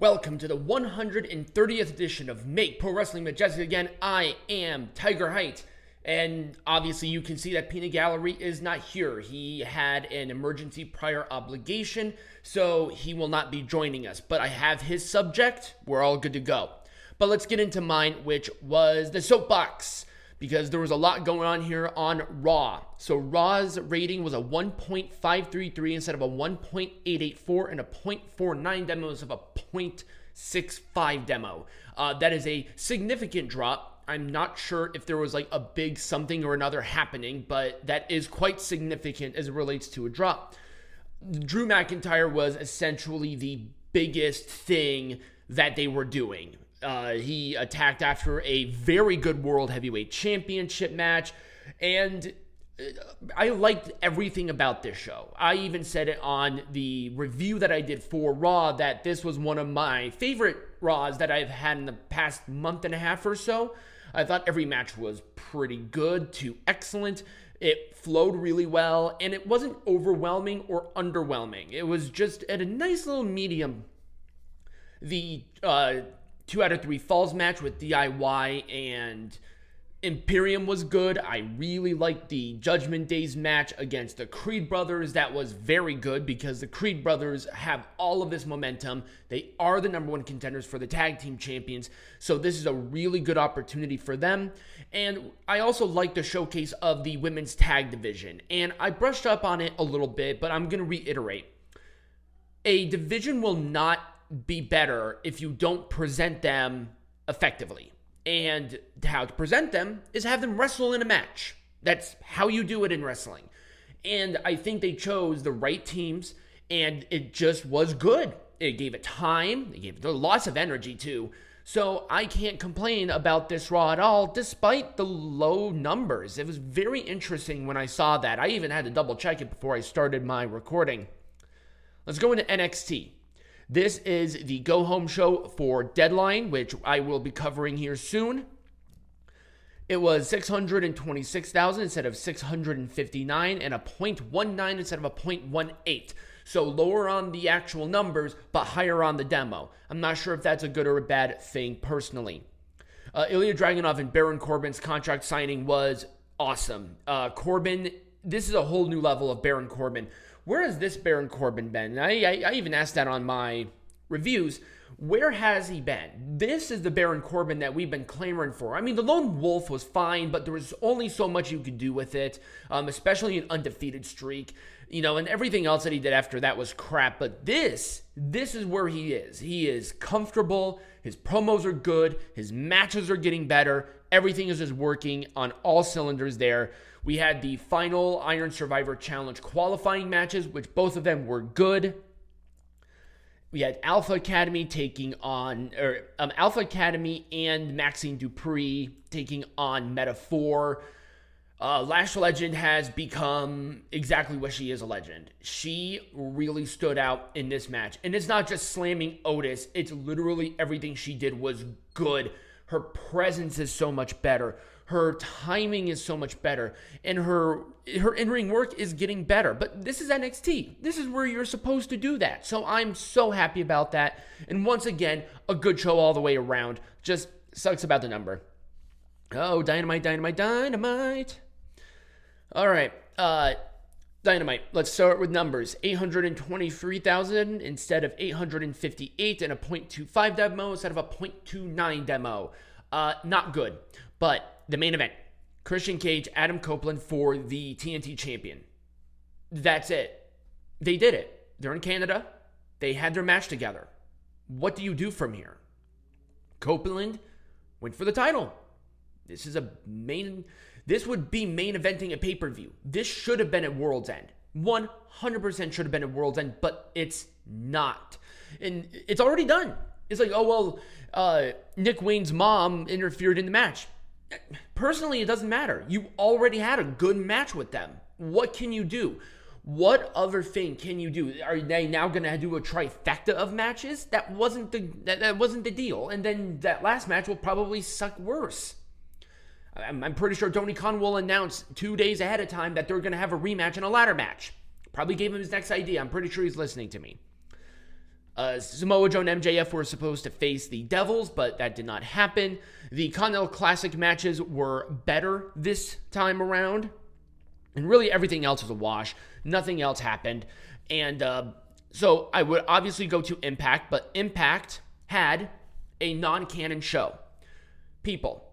Welcome to the 130th edition of Make Pro Wrestling Majestic again. I am Tiger Height. And obviously, you can see that Peanut Gallery is not here. He had an emergency prior obligation, so he will not be joining us. But I have his subject. We're all good to go. But let's get into mine, which was the soapbox because there was a lot going on here on Raw. So Raw's rating was a 1.533 instead of a 1.884 and a 0.49 demo instead of a 0.65 demo. Uh, that is a significant drop. I'm not sure if there was like a big something or another happening, but that is quite significant as it relates to a drop. Drew McIntyre was essentially the biggest thing that they were doing. Uh, he attacked after a very good World Heavyweight Championship match. And uh, I liked everything about this show. I even said it on the review that I did for Raw that this was one of my favorite Raws that I've had in the past month and a half or so. I thought every match was pretty good to excellent. It flowed really well, and it wasn't overwhelming or underwhelming. It was just at a nice little medium. The uh, two out of three falls match with DIY and Imperium was good. I really liked the Judgment Days match against the Creed brothers. That was very good because the Creed brothers have all of this momentum. They are the number one contenders for the tag team champions. So this is a really good opportunity for them. And I also like the showcase of the women's tag division. And I brushed up on it a little bit, but I'm going to reiterate. A division will not be better if you don't present them effectively. And how to present them is have them wrestle in a match. That's how you do it in wrestling. And I think they chose the right teams, and it just was good. It gave it time, it gave it lots of energy too. So I can't complain about this Raw at all, despite the low numbers. It was very interesting when I saw that. I even had to double check it before I started my recording. Let's go into NXT. This is the go home show for Deadline, which I will be covering here soon. It was 626,000 instead of 659 and a 0.19 instead of a 0.18. So lower on the actual numbers, but higher on the demo. I'm not sure if that's a good or a bad thing personally. Uh, Ilja Dragunov and Baron Corbin's contract signing was awesome. Uh, Corbin, this is a whole new level of Baron Corbin where has this Baron Corbin been? I, I, I even asked that on my reviews. Where has he been? This is the Baron Corbin that we've been clamoring for. I mean, the Lone Wolf was fine, but there was only so much you could do with it, um, especially an undefeated streak. You know, and everything else that he did after that was crap. But this, this is where he is. He is comfortable. His promos are good. His matches are getting better. Everything is just working on all cylinders there. We had the final Iron Survivor Challenge qualifying matches, which both of them were good. We had Alpha Academy taking on, or um, Alpha Academy and Maxxine Dupri taking on Meta-Four. Uh, Lash Legend has become exactly what she is a legend. She really stood out in this match. And it's not just slamming Otis, it's literally everything she did was good. Her presence is so much better her timing is so much better and her her in-ring work is getting better but this is NXT this is where you're supposed to do that so I'm so happy about that and once again a good show all the way around just sucks about the number oh dynamite dynamite dynamite all right uh Dynamite. Let's start with numbers. 823,000 instead of 858 and a 0.25 demo instead of a 0.29 demo. Uh, not good. But the main event Christian Cage, Adam Copeland for the TNT champion. That's it. They did it. They're in Canada. They had their match together. What do you do from here? Copeland went for the title. This is a main this would be main eventing a pay-per-view. This should have been at World's End. 100% should have been at World's End, but it's not. And it's already done. It's like, oh well, uh, Nick Wayne's mom interfered in the match. Personally, it doesn't matter. You already had a good match with them. What can you do? What other thing can you do? Are they now going to do a trifecta of matches? That wasn't the that, that, wasn't the deal. And then that last match will probably suck worse. I'm, I'm pretty sure Tony Khan will announce two days ahead of time that they're going to have a rematch and a ladder match. Probably gave him his next idea. I'm pretty sure he's listening to me. Uh, Samoa Joe and MJF were supposed to face the Devils, but that did not happen. The Continental Classic matches were better this time around. And really, everything else was a wash. Nothing else happened. And uh, so I would obviously go to Impact, but Impact had a non canon show. People,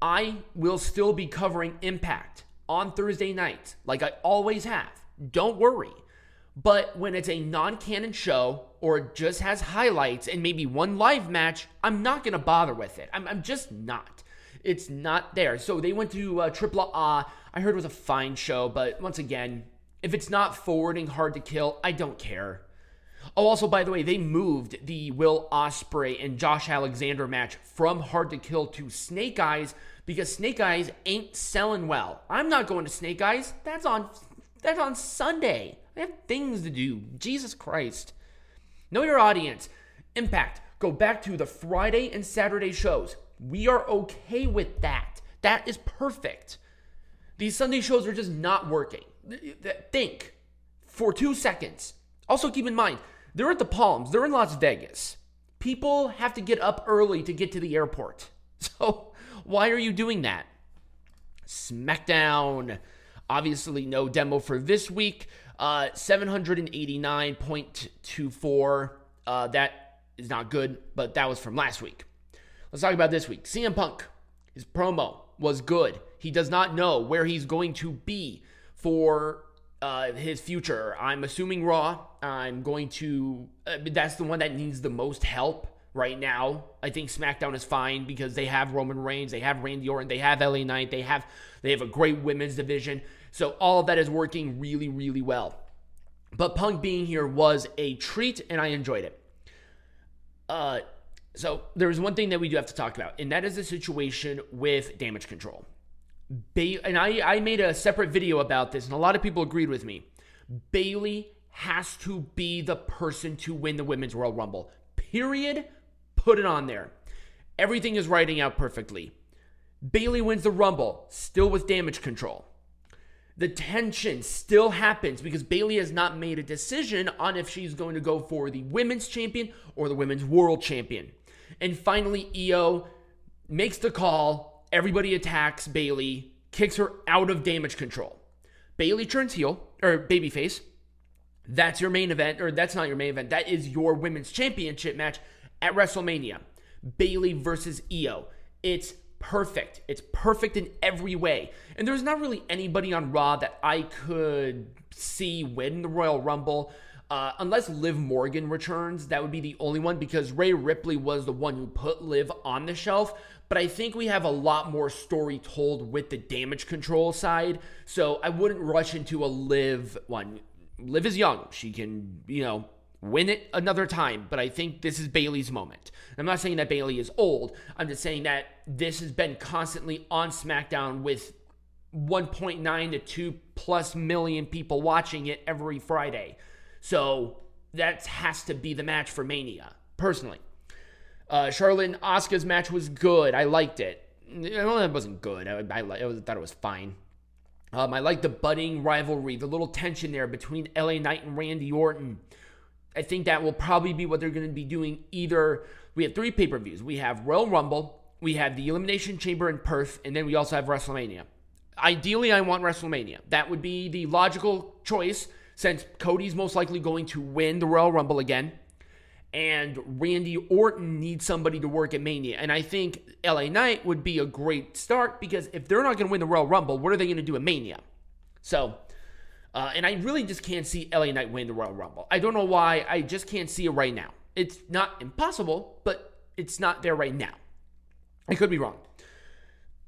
I will still be covering Impact on Thursday night, like I always have. Don't worry. But when it's a non canon show or just has highlights and maybe one live match, I'm not going to bother with it. I'm, I'm, just not. It's not there. So they went to uh, Triple A. I heard it was a fine show, but once again, if it's not forwarding hard to kill, I don't care. Oh, also, by the way, they moved the Will Ospreay and Josh Alexander match from Hard to Kill to Snake Eyes because Snake Eyes ain't selling well. I'm not going to Snake Eyes. That's on that's on Sunday. I have things to do. Jesus Christ. Know your audience. Impact. Go back to the Friday and Saturday shows. We are okay with that. That is perfect. These Sunday shows are just not working. Think for two seconds. Also, keep in mind, they're at the Palms, they're in Las Vegas. People have to get up early to get to the airport. So, why are you doing that? SmackDown. Obviously, no demo for this week. Uh, 789.24. Uh, that is not good, but that was from last week. Let's talk about this week. CM Punk, his promo was good. He does not know where he's going to be for uh, his future. I'm assuming Raw. I'm going to. Uh, that's the one that needs the most help right now. I think SmackDown is fine because they have Roman Reigns, they have Randy Orton, they have LA Knight, they have they have a great women's division. So all of that is working really, really well. But Punk being here was a treat, and I enjoyed it. Uh, so there's one thing that we do have to talk about, and that is the situation with damage control. Ba- and I, I made a separate video about this, and a lot of people agreed with me. Bayley has to be the person to win the Women's World Rumble. Period. Put it on there. Everything is writing out perfectly. Bayley wins the Rumble, still with damage control. The tension still happens because Bayley has not made a decision on if she's going to go for the women's champion or the women's world champion. And finally, Io makes the call. Everybody attacks Bayley, kicks her out of damage control. Bayley turns heel or babyface. That's your main event, or that's not your main event. That is your women's championship match at WrestleMania. Bayley versus Io. It's perfect. It's perfect in every way. And there's not really anybody on Raw that I could see win the Royal Rumble. Uh, unless Liv Morgan returns, that would be the only one because Rhea Ripley was the one who put Liv on the shelf. But I think we have a lot more story told with the damage control side. So I wouldn't rush into a Liv one. Liv is young. She can, you know, win it another time, but I think this is Bayley's moment. I'm not saying that Bayley is old. I'm just saying that this has been constantly on SmackDown with 1.9 to 2 plus million people watching it every Friday. So that has to be the match for Mania, personally. Uh, Charlotte and Asuka's match was good. I liked it. Well, it wasn't good. I, I, I thought it was fine. Um, I like the budding rivalry, the little tension there between LA Knight and Randy Orton. I think that will probably be what they're going to be doing. Either we have three pay per views. We have Royal Rumble, we have the Elimination Chamber in Perth, and then we also have WrestleMania. Ideally, I want WrestleMania. That would be the logical choice since Cody's most likely going to win the Royal Rumble again. And Randy Orton needs somebody to work at Mania. And I think LA Knight would be a great start because if they're not going to win the Royal Rumble, what are they going to do at Mania? So uh, and I really just can't see LA Knight win the Royal Rumble. I don't know why. I just can't see it right now. It's not impossible, but it's not there right now. I could be wrong.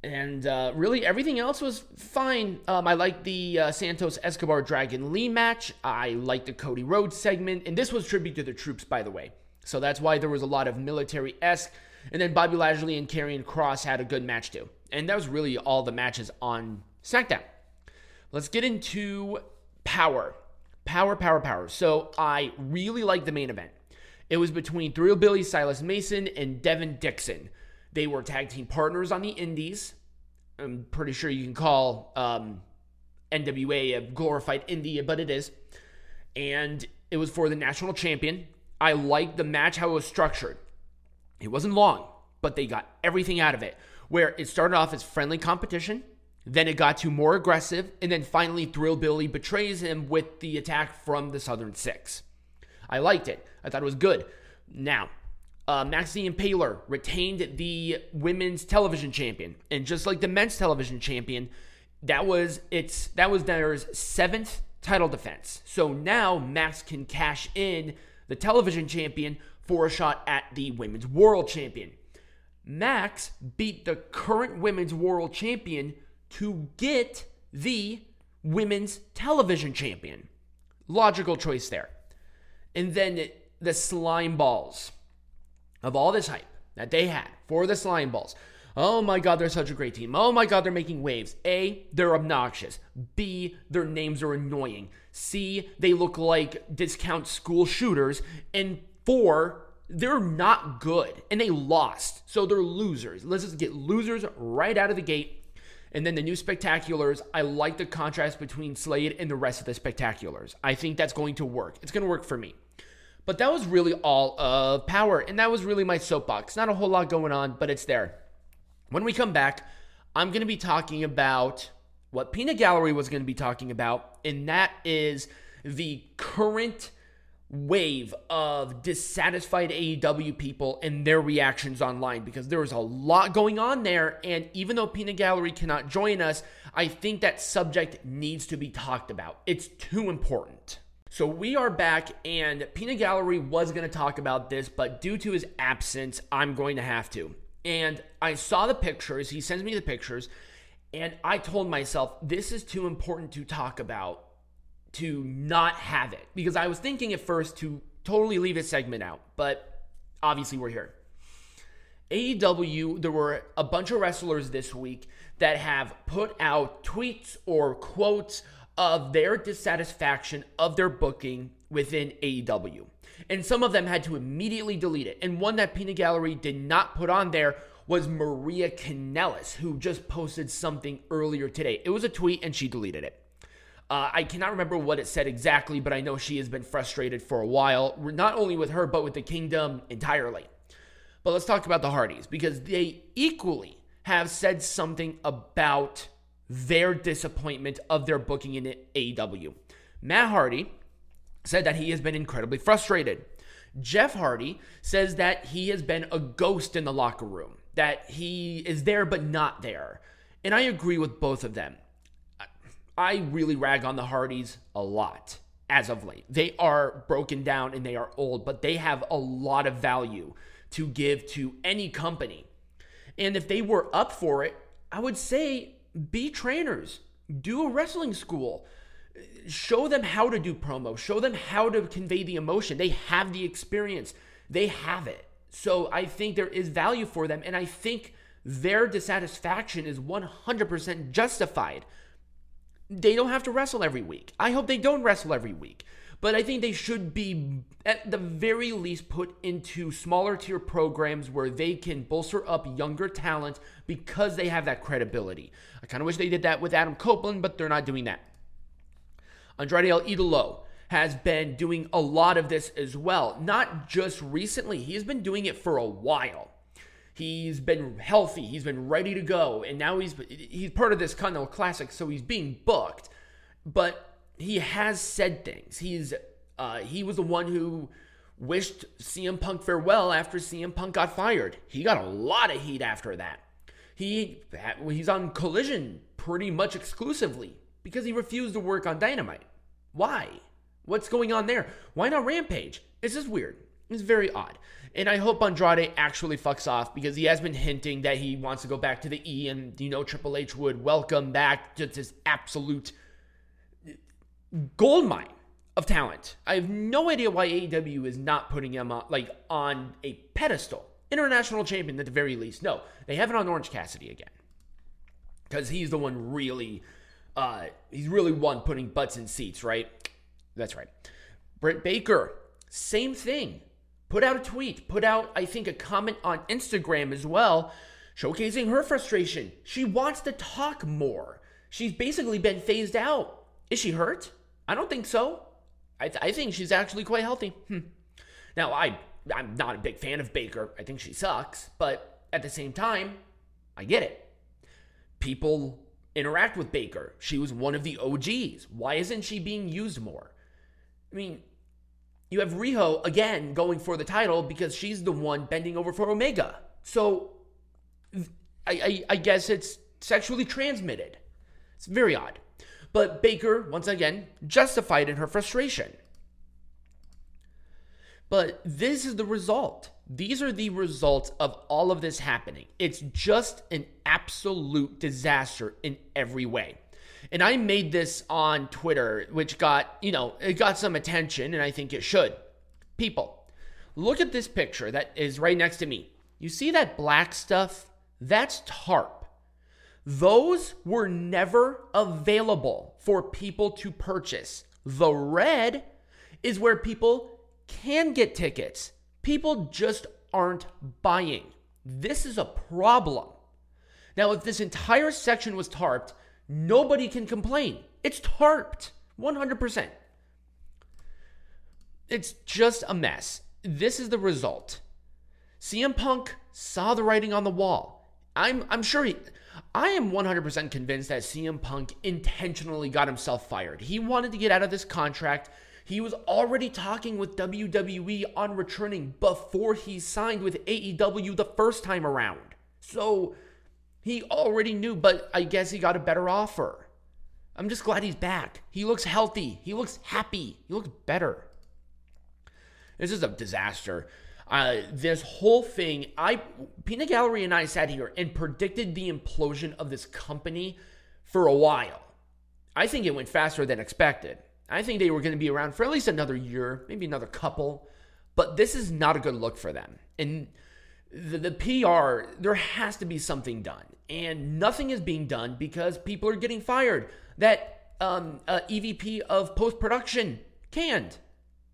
And uh, really, everything else was fine. Um, I like the uh, Santos Escobar Dragon Lee match. I like the Cody Rhodes segment. And this was tribute to the troops, by the way. So that's why there was a lot of military esque. And then Bobby Lashley and Karrion Kross had a good match too. And that was really all the matches on SmackDown. Let's get into power. Power, power, power. So I really like the main event. It was between Thrill Billy, Silas Mason, and Devin Dixon. They were tag team partners on the Indies. I'm pretty sure you can call um, NWA a glorified India, but it is. And it was for the national champion. I liked the match how it was structured. It wasn't long, but they got everything out of it. Where it started off as friendly competition, then it got to more aggressive, and then finally Thrill Billy betrays him with the attack from the Southern Six. I liked it. I thought it was good. Now, uh, Max the Impaler retained the women's television champion, and just like the men's television champion, that was its that was their seventh title defense. So now Max can cash in the television champion for a shot at the women's world champion. Max beat the current women's world champion to get the women's television champion. Logical choice there. And then the slime balls of all this hype that they had for the slime balls. Oh my God, they're such a great team. Oh my God, they're making waves. A, they're obnoxious. B, their names are annoying. C, they look like discount school shooters. And four, they're not good and they lost. So they're losers. Let's just get losers right out of the gate. And then the new spectaculars, I like the contrast between Slade and the rest of the spectaculars. I think that's going to work. It's going to work for me. But that was really all of power. And that was really my soapbox. Not a whole lot going on, but it's there. When we come back, I'm going to be talking about what Peanut Gallery was going to be talking about, and that is the current wave of dissatisfied AEW people and their reactions online because there is a lot going on there. And even though Peanut Gallery cannot join us, I think that subject needs to be talked about. It's too important. So we are back, and Peanut Gallery was going to talk about this, but due to his absence, I'm going to have to. And I saw the pictures, he sends me the pictures, and I told myself, this is too important to talk about to not have it. Because I was thinking at first to totally leave his segment out, but obviously we're here. AEW, there were a bunch of wrestlers this week that have put out tweets or quotes of their dissatisfaction of their booking within AEW. And some of them had to immediately delete it. And one that Peanut Gallery did not put on there was Maria Kanellis, who just posted something earlier today. It was a tweet and she deleted it. Uh, I cannot remember what it said exactly, but I know she has been frustrated for a while, not only with her, but with the kingdom entirely. But let's talk about the Hardys because they equally have said something about their disappointment of their booking in AEW. Matt Hardy said that he has been incredibly frustrated. Jeff Hardy says that he has been a ghost in the locker room, that he is there but not there. And I agree with both of them. I really rag on the Hardys a lot as of late. They are broken down and they are old, but they have a lot of value to give to any company. And if they were up for it, I would say be trainers, do a wrestling school, show them how to do promo, show them how to convey the emotion. They have the experience, they have it. So I think there is value for them. And I think their dissatisfaction is 100% justified. They don't have to wrestle every week. I hope they don't wrestle every week. But I think they should be, at the very least, put into smaller tier programs where they can bolster up younger talent because they have that credibility. I kind of wish they did that with Adam Copeland, but they're not doing that. Andrade El Idolo has been doing a lot of this as well. Not just recently, he's been doing it for a while. He's been healthy, he's been ready to go, and now he's he's part of this Continental Classic, so he's being booked. But he has said things. He's uh, he was the one who wished CM Punk farewell after CM Punk got fired. He got a lot of heat after that. He he's on Collision pretty much exclusively because he refused to work on Dynamite. Why? What's going on there? Why not Rampage? It's just weird. It's very odd. And I hope Andrade actually fucks off because he has been hinting that he wants to go back to the E and you know Triple H would welcome back to this absolute gold mine of talent. I have no idea why AEW is not putting him on, like on a pedestal. International champion at the very least. No, they have it on Orange Cassidy again. Because he's the one really, uh, he's really one putting butts in seats, right? That's right. Britt Baker, same thing. Put out a tweet, put out, I think, a comment on Instagram as well, showcasing her frustration. She wants to talk more. She's basically been phased out. Is she hurt? I don't think so. I, th- I think she's actually quite healthy. Hmm. Now, I I'm not a big fan of Baker. I think she sucks, but at the same time, I get it. People interact with Baker. She was one of the OGs. Why isn't she being used more? I mean, you have Riho again going for the title because she's the one bending over for Omega. So I, I, I guess it's sexually transmitted. It's very odd. But Baker, once again, justified in her frustration. But this is the result. These are the results of all of this happening. It's just an absolute disaster in every way. And I made this on Twitter, which got, you know, it got some attention, and I think it should. People, look at this picture that is right next to me. You see that black stuff? That's tarp. Those were never available for people to purchase. The red is where people can get tickets. People just aren't buying. This is a problem. Now, if this entire section was tarped, nobody can complain. It's tarped 100%. It's just a mess. This is the result. CM Punk saw the writing on the wall. I'm I'm sure he I am 100% convinced that CM Punk intentionally got himself fired. He wanted to get out of this contract he was already talking with WWE on returning before he signed with AEW the first time around. So he already knew, but I guess he got a better offer. I'm just glad he's back. He looks healthy. He looks happy. He looks better. This is a disaster. Uh, this whole thing, I Peanut Gallery and I sat here and predicted the implosion of this company for a while. I think it went faster than expected. I think they were going to be around for at least another year, maybe another couple. But this is not a good look for them. And the, the PR, there has to be something done. And nothing is being done because people are getting fired. That um, uh, EVP of post production canned.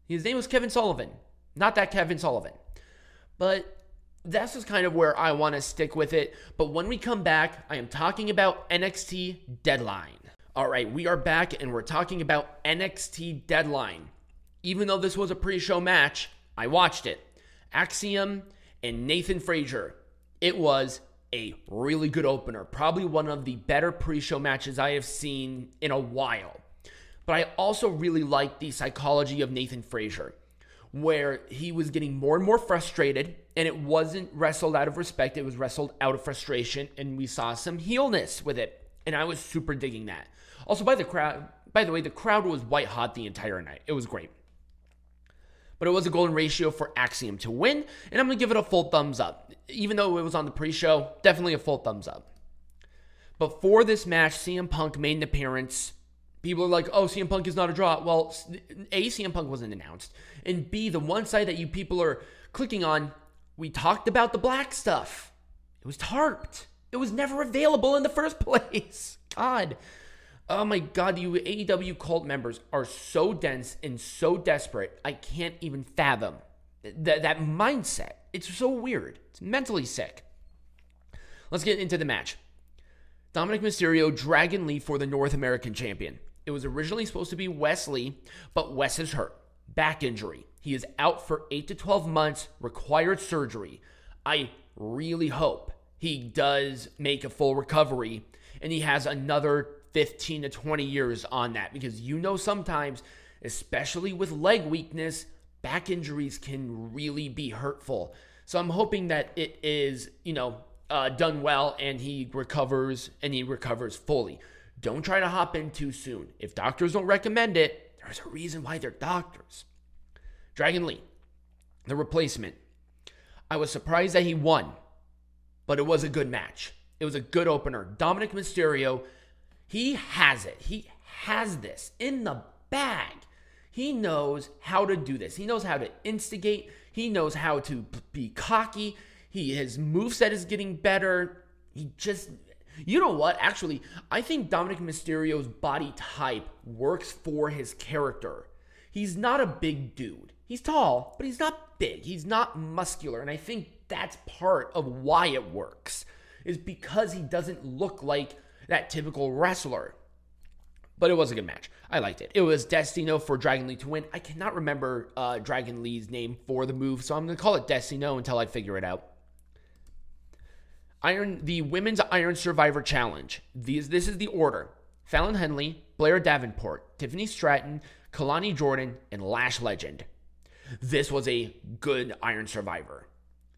His name was Kevin Sullivan. Not that Kevin Sullivan. But that's just kind of where I want to stick with it. But when we come back, I am talking about NXT Deadline. All right, we are back and we're talking about NXT Deadline. Even though this was a pre show match, I watched it. Axiom and Nathan Frazer. It was a really good opener. Probably one of the better pre show matches I have seen in a while. But I also really liked the psychology of Nathan Frazer, where he was getting more and more frustrated, and it wasn't wrestled out of respect, it was wrestled out of frustration, and we saw some heelness with it. And I was super digging that. Also, by the crowd, by the way, the crowd was white hot the entire night. It was great. But it was a golden ratio for Axiom to win, and I'm gonna give it a full thumbs up. Even though it was on the pre-show, definitely a full thumbs up. But for this match, CM Punk made an appearance. People are like, "Oh, CM Punk is not a draw." Well, a CM Punk wasn't announced, and B the one side that you people are clicking on, we talked about the black stuff. It was tarped. It was never available in the first place. God. Oh my god, you AEW cult members are so dense and so desperate. I can't even fathom that that mindset. It's so weird. It's mentally sick. Let's get into the match. Dominik Mysterio, Dragon Lee for the North American champion. It was originally supposed to be Wes Lee, but Wes is hurt. Back injury. He is out for 8 to 12 months, required surgery. I really hope he does make a full recovery and he has another 15 to 20 years on that because you know sometimes, especially with leg weakness, back injuries can really be hurtful. So I'm hoping that it is, you know, uh, done well and he recovers and he recovers fully. Don't try to hop in too soon. If doctors don't recommend it, there's a reason why they're doctors. Dragon Lee, the replacement. I was surprised that he won, but it was a good match. It was a good opener. Dominik Mysterio he has it. He has this in the bag. He knows how to do this. He knows how to instigate. He knows how to be cocky. He his moveset is getting better. He just you know what? Actually, I think Dominik Mysterio's body type works for his character. He's not a big dude. He's tall, but he's not big. He's not muscular, and I think that's part of why it works. Is because he doesn't look like that typical wrestler. but it was a good match. I liked it. It was Destino for Dragon Lee to win. I cannot remember uh, Dragon Lee's name for the move, so I'm going to call it Destino until I figure it out. Iron, the Women's Iron Survivor Challenge. These, this is the order: Fallon Henley, Blair Davenport, Tiffany Stratton, Kelani Jordan, and Lash Legend. This was a good Iron Survivor.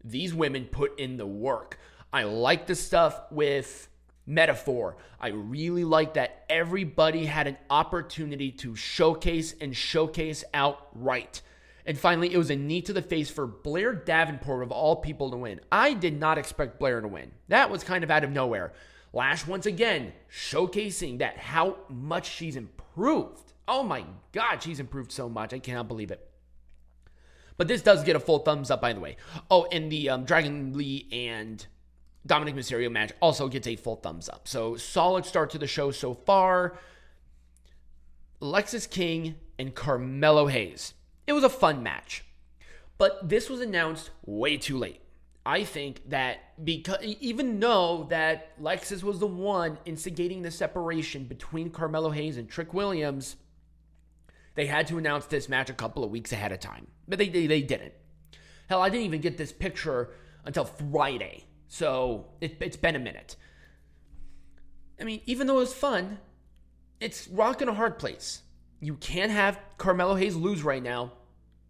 These women put in the work. I like the stuff with Meta-Four. I really like that everybody had an opportunity to showcase and showcase outright. And finally, it was a knee to the face for Blair Davenport, of all people, to win. I did not expect Blair to win. That was kind of out of nowhere. Lash, once again, showcasing that how much she's improved. Oh my God, she's improved so much. I cannot believe it. But this does get a full thumbs up, by the way. Oh, and the um, Dragon Lee and Dominik Mysterio match also gets a full thumbs up. So solid start to the show so far. Lexis King and Carmelo Hayes. It was a fun match. But this was announced way too late. I think that because even though that Lexis was the one instigating the separation between Carmelo Hayes and Trick Williams, they had to announce this match a couple of weeks ahead of time. But they, they, they didn't. Hell, I didn't even get this picture until Friday. So it, it's been a minute. I mean, even though it was fun, it's rock in a hard place. You can't have Carmelo Hayes lose right now,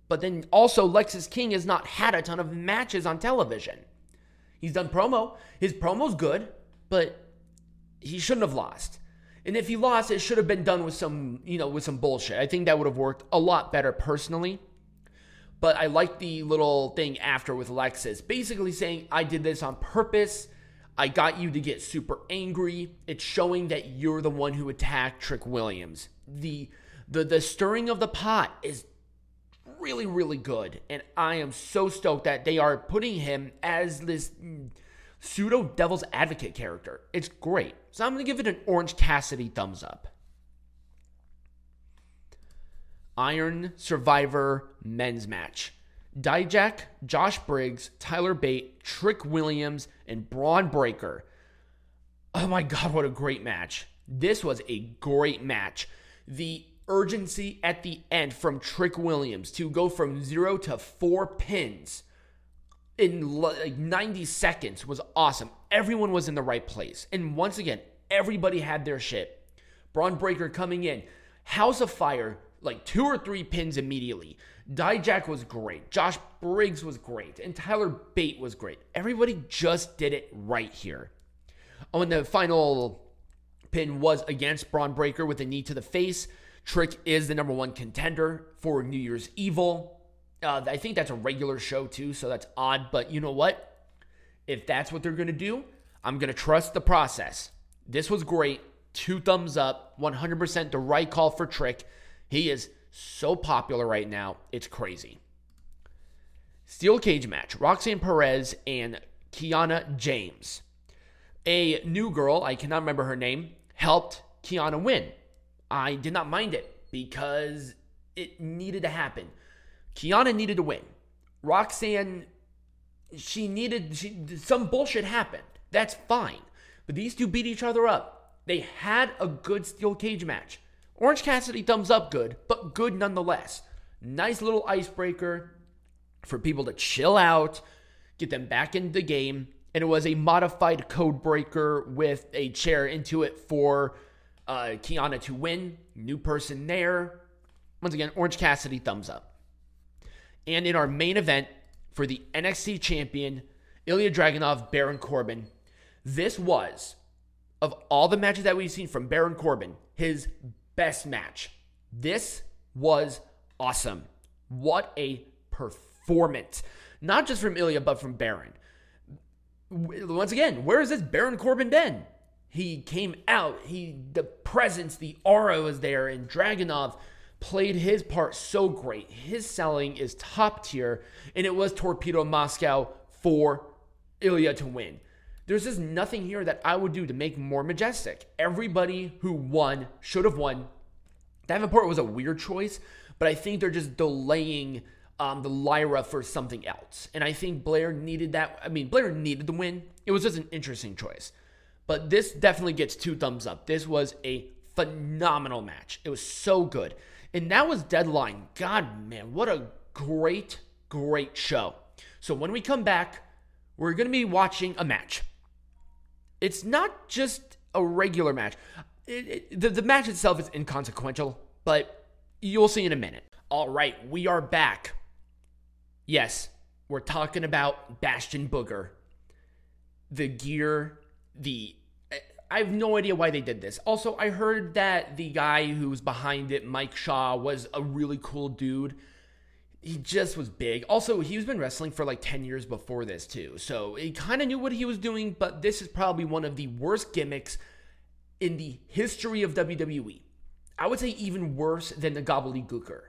but then also Lexis King has not had a ton of matches on television. He's done promo. His promo's good, but he shouldn't have lost. And if he lost, it should have been done with some, you know, with some bullshit. I think that would have worked a lot better personally. But I like the little thing after with Lexis, basically saying, I did this on purpose. I got you to get super angry. It's showing that you're the one who attacked Trick Williams. The the the stirring of the pot is really really good and I am so stoked that they are putting him as this mm, pseudo devil's advocate character. It's great. So I'm going to give it an Orange Cassidy thumbs up. Iron Survivor men's match. Dijak, Josh Briggs, Tyler Bate, Trick Williams, and Bron Breakker. Oh my God, what a great match. This was a great match. The urgency at the end from Trick Williams to go from zero to four pins in like 90 seconds was awesome. Everyone was in the right place. And once again, everybody had their shit. Bron Breakker coming in. House of Fire like two or three pins immediately. Dijak was great. Josh Briggs was great. And Tyler Bate was great. Everybody just did it right here. Oh, and the final pin was against Bron Breakker with a knee to the face. Trick is the number one contender for New Year's Evil. Uh, I think that's a regular show too, so that's odd. But you know what? If that's what they're going to do, I'm going to trust the process. This was great. Two thumbs up. 100% the right call for Trick. He is so popular right now, it's crazy. Steel cage match Roxanne Perez and Kiana James. A new girl, I cannot remember her name, helped Kiana win. I did not mind it because it needed to happen. Kiana needed to win. Roxanne, she needed, she, some bullshit happened. That's fine. But these two beat each other up. They had a good steel cage match. Orange Cassidy thumbs up good, but good nonetheless. Nice little icebreaker for people to chill out, get them back into the game. And it was a modified code breaker with a chair into it for uh, Kiana to win. New person there. Once again, Orange Cassidy thumbs up. And in our main event for the NXT champion, Ilja Dragunov, Baron Corbin, this was, of all the matches that we've seen from Baron Corbin, his best match. This was awesome. What a performance. Not just from Ilja, but from Baron. Once again, where has this Baron Corbin been? He came out, he the presence, the aura was there, and Dragunov played his part so great. His selling is top tier, and it was Torpedo Moscow for Ilja to win. There's just nothing here that I would do to make more majestic. Everybody who won should have won. Davenport was a weird choice, but I think they're just delaying um, the Lyra for something else. And I think Blair needed that. I mean, Blair needed the win. It was just an interesting choice. But this definitely gets two thumbs up. This was a phenomenal match. It was so good. And that was Deadline. God, man, what a great, great show. So when we come back, we're going to be watching a match. It's not just a regular match. It, it, the, the match itself is inconsequential, but you'll see in a minute. All right, we are back. Yes, we're talking about Bastion Booger. The gear, the. I have no idea why they did this. Also, I heard that the guy who was behind it, Mike Shaw, was a really cool dude. He just was big. Also, he's been wrestling for like 10 years before this, too. So he kind of knew what he was doing, but this is probably one of the worst gimmicks in the history of WWE. I would say even worse than the gobbledygooker.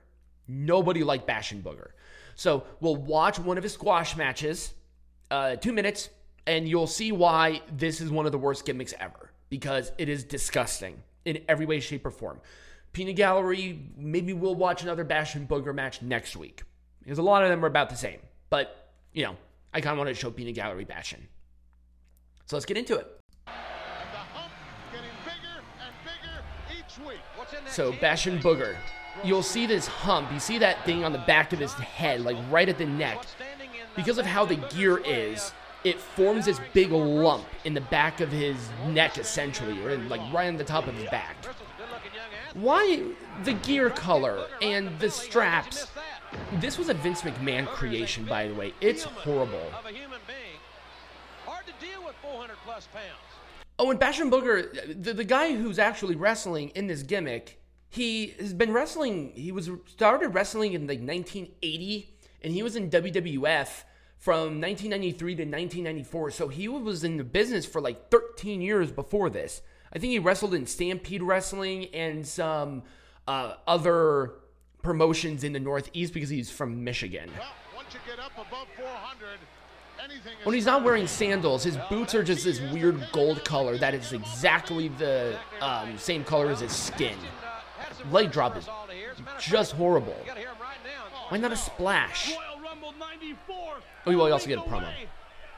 Nobody liked Bastion Booger. So we'll watch one of his squash matches, uh, two minutes, and you'll see why this is one of the worst gimmicks ever because it is disgusting in every way, shape, or form. Peanut Gallery, maybe we'll watch another Bastion Booger match next week because a lot of them are about the same. But, you know, I kind of want to show Peanut Gallery Bastion. So let's get into it. So Bastion Booger, you'll see this hump. You see that thing on the back of his head, like right at the neck. Because of how the gear is, it forms this big lump in the back of his neck, essentially, or like right on the top of his back. Why the gear color and the straps? This was a Vince McMahon creation, by the way. It's horrible. Oh, and Bastion Booger, the, the guy who's actually wrestling in this gimmick, he has been wrestling. He was started wrestling in like 1980, and he was in WWF from 1993 to 1994. So he was in the business for like 13 years before this. I think he wrestled in Stampede Wrestling and some uh, other promotions in the Northeast because he's from Michigan. Well, when he's not wearing sandals, his boots are just this weird gold color that is exactly the um, same color as his skin. Leg drop is just horrible. Why not a splash? Oh, well, you also get a promo.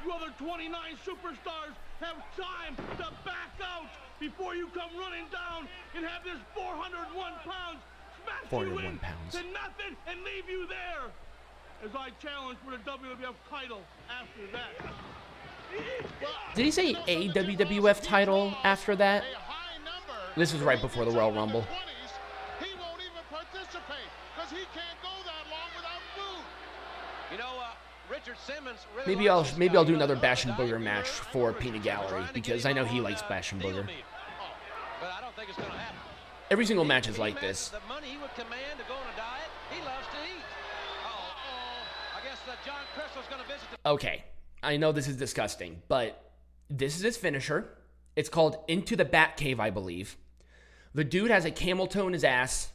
You other 29 superstars have time to back out before you come running down and have this 401 pounds smash 401 you in pounds. to nothing and leave you there as I challenge for the WWF title after that. Did he say a WWF title after that? This was right before the Royal Rumble. Maybe I'll maybe I'll do another Bastion Booger match for Peanut Gallery because I know he likes Bastion Booger. Every single match is like this. Okay, I know this is disgusting, but this is his finisher. It's called Into the Bat Cave, I believe. The dude has a camel toe in his ass,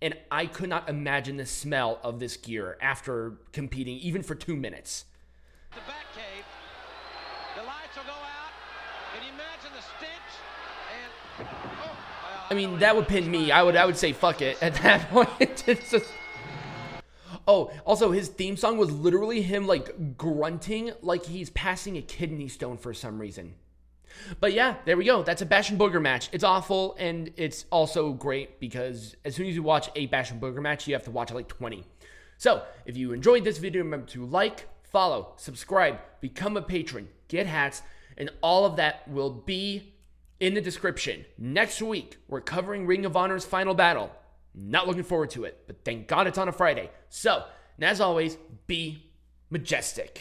and I could not imagine the smell of this gear after competing, even for two minutes. The Bat Cave. The lights will go out. Can you imagine the stench? And oh, I mean, that would pin me. I would, I would say, fuck it at that point. it's just. Oh, also his theme song was literally him like grunting like he's passing a kidney stone for some reason. But yeah, there we go. That's a Bastion Booger match. It's awful and it's also great because as soon as you watch a Bastion Booger match, you have to watch like 20. So, if you enjoyed this video, remember to like, follow, subscribe, become a patron, get hats, and all of that will be in the description. Next week, we're covering Ring of Honor's final battle. Not looking forward to it, but thank God it's on a Friday. So, and as always, be majestic.